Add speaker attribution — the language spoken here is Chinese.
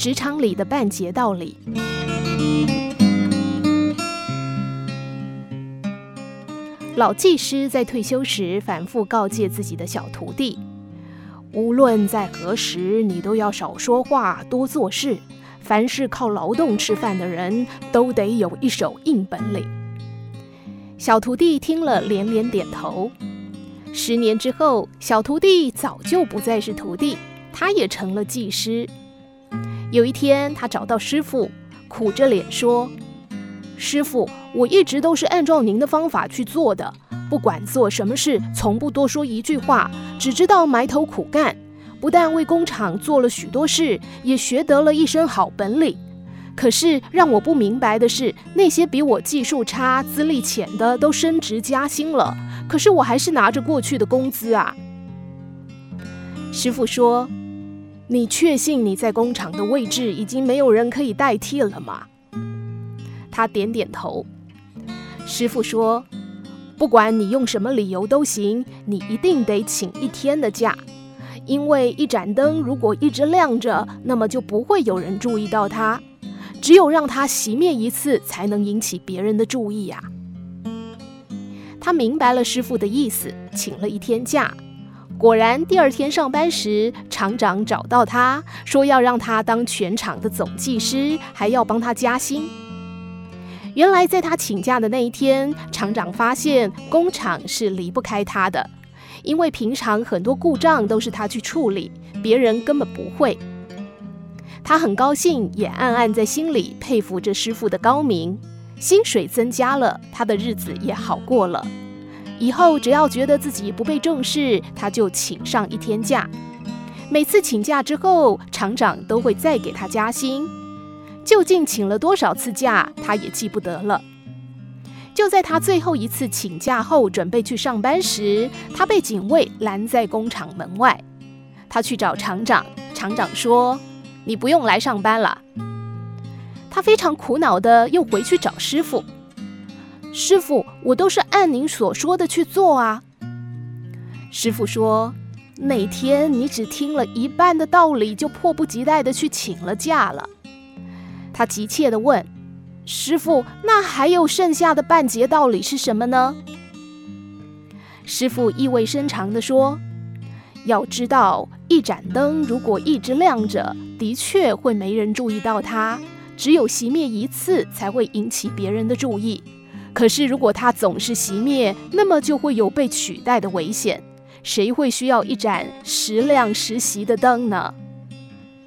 Speaker 1: 职场里的半截道理。老技师在退休时反复告诫自己的小徒弟：无论在何时，你都要少说话，多做事。凡是靠劳动吃饭的人，都得有一手硬本领。小徒弟听了，连连点头。十年之后，小徒弟早就不再是徒弟，他也成了技师。有一天，他找到师傅，苦着脸说：“师傅，我一直都是按照您的方法去做的，不管做什么事，从不多说一句话，只知道埋头苦干。不但为工厂做了许多事，也学得了一身好本领。可是让我不明白的是，那些比我技术差、资历浅的都升职加薪了，可是我还是拿着过去的工资啊。”师傅说。你确信你在工厂的位置已经没有人可以代替了吗？他点点头。师傅说：“不管你用什么理由都行，你一定得请一天的假，因为一盏灯如果一直亮着，那么就不会有人注意到它。只有让它熄灭一次，才能引起别人的注意呀。”他明白了师傅的意思，请了一天假。果然，第二天上班时，厂长找到他说要让他当全厂的总技师，还要帮他加薪。原来，在他请假的那一天，厂长发现工厂是离不开他的，因为平常很多故障都是他去处理，别人根本不会。他很高兴，也暗暗在心里佩服这师傅的高明。薪水增加了，他的日子也好过了。以后只要觉得自己不被重视，他就请上一天假。每次请假之后，厂长都会再给他加薪。究竟请了多少次假，他也记不得了。就在他最后一次请假后，准备去上班时，他被警卫拦在工厂门外。他去找厂长，厂长说：“你不用来上班了。”他非常苦恼地又回去找师傅。师傅，我都是按您所说的去做啊。师傅说：“那天你只听了一半的道理，就迫不及待地去请了假了。”他急切地问：“师傅，那还有剩下的半截道理是什么呢？”师傅意味深长地说：“要知道，一盏灯如果一直亮着，的确会没人注意到它，只有熄灭一次才会引起别人的注意。”可是，如果它总是熄灭，那么就会有被取代的危险。谁会需要一盏时亮时熄的灯呢？